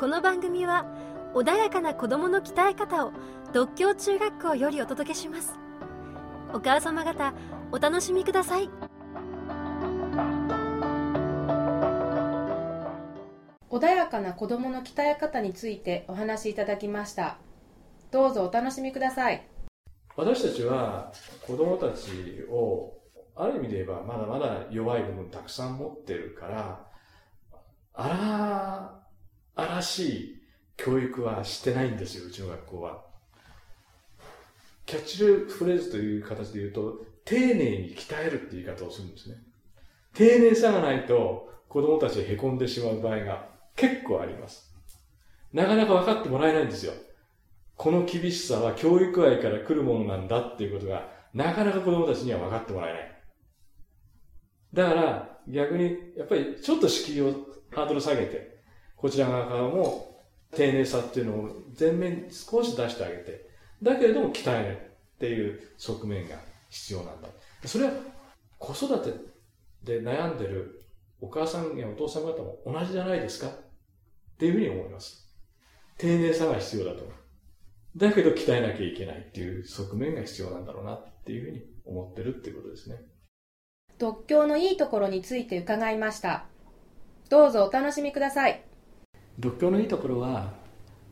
この番組は穏やかな子供の鍛え方を独協中学校よりお届けします。お母様方お楽しみください。穏やかな子供の鍛え方についてお話しいただきました。どうぞお楽しみください。私たちは子供たちをある意味で言えばまだまだ弱い部分たくさん持ってるから荒々しい教育はしてないんですようちの学校は。キャッチフレーズという形で言うと丁寧に鍛えるって言い方をするんですね。丁寧さがないと子供たちへこんでしまう場合が結構あります。なかなか分かってもらえないんですよ。この厳しさは教育愛から来るものなんだっていうことが、なかなか子供たちには分かってもらえない。だから、逆に、やっぱりちょっと敷居を、ハードル下げて、こちら側からも丁寧さっていうのを前面に少し出してあげて、だけれども鍛えるっていう側面が必要なんだ。それは子育てで悩んでるお母さんやお父さん方も同じじゃないですか？っていうふうに思います。丁寧さが必要だと思う。だけど鍛えなきゃいけないっていう側面が必要なんだろうなっていうふうに思ってるっていうことですね。独協のいいところについて伺いました。どうぞお楽しみください。独協のいいところは、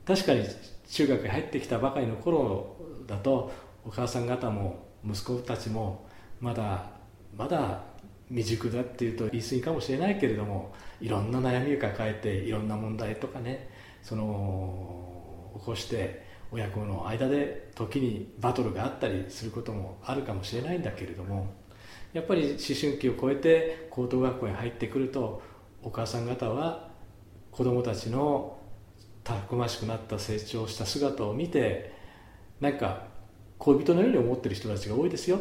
確かに中学に入ってきたばかりの頃だと、お母さん方も息子たちもまだまだ未熟だっていうと言い過ぎかもしれないけれどもいろんな悩みを抱えていろんな問題とかねその起こして親子の間で時にバトルがあったりすることもあるかもしれないんだけれどもやっぱり思春期を超えて高等学校に入ってくるとお母さん方は子供たちのたくましくなった成長した姿を見てなんか恋人のように思ってる人たちが多いですよっ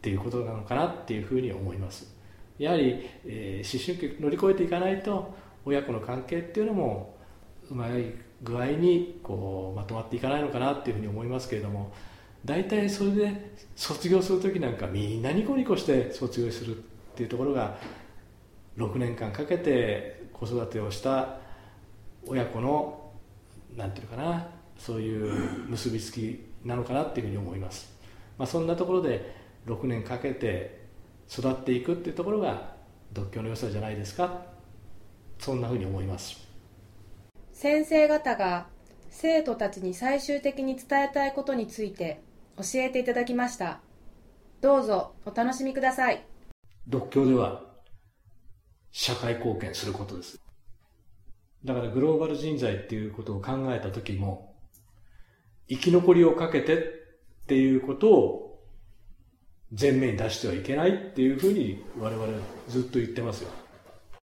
ていうことなのかなっていうふうに思います。やはり、えー、思春期乗り越えていかないと親子の関係っていうのもうまい具合にこうまとまっていかないのかなっていうふうに思いますけれども大体それで卒業する時なんかみんなニコニコして卒業するっていうところが6年間かけて子育てをした親子のなんていうかなそういう結びつきなのかなっていうふうに思います、まあ、そんなところで6年かけて育っていくっていうところが独協の良さじゃないですか。そんなふうに思います。先生方が生徒たちに最終的に伝えたいことについて教えていただきました。どうぞお楽しみください。独協では社会貢献することです。だからグローバル人材っていうことを考えた時も生き残りをかけてっていうことを前面に出してはいけないっていうふうに我々ずっと言ってますよ。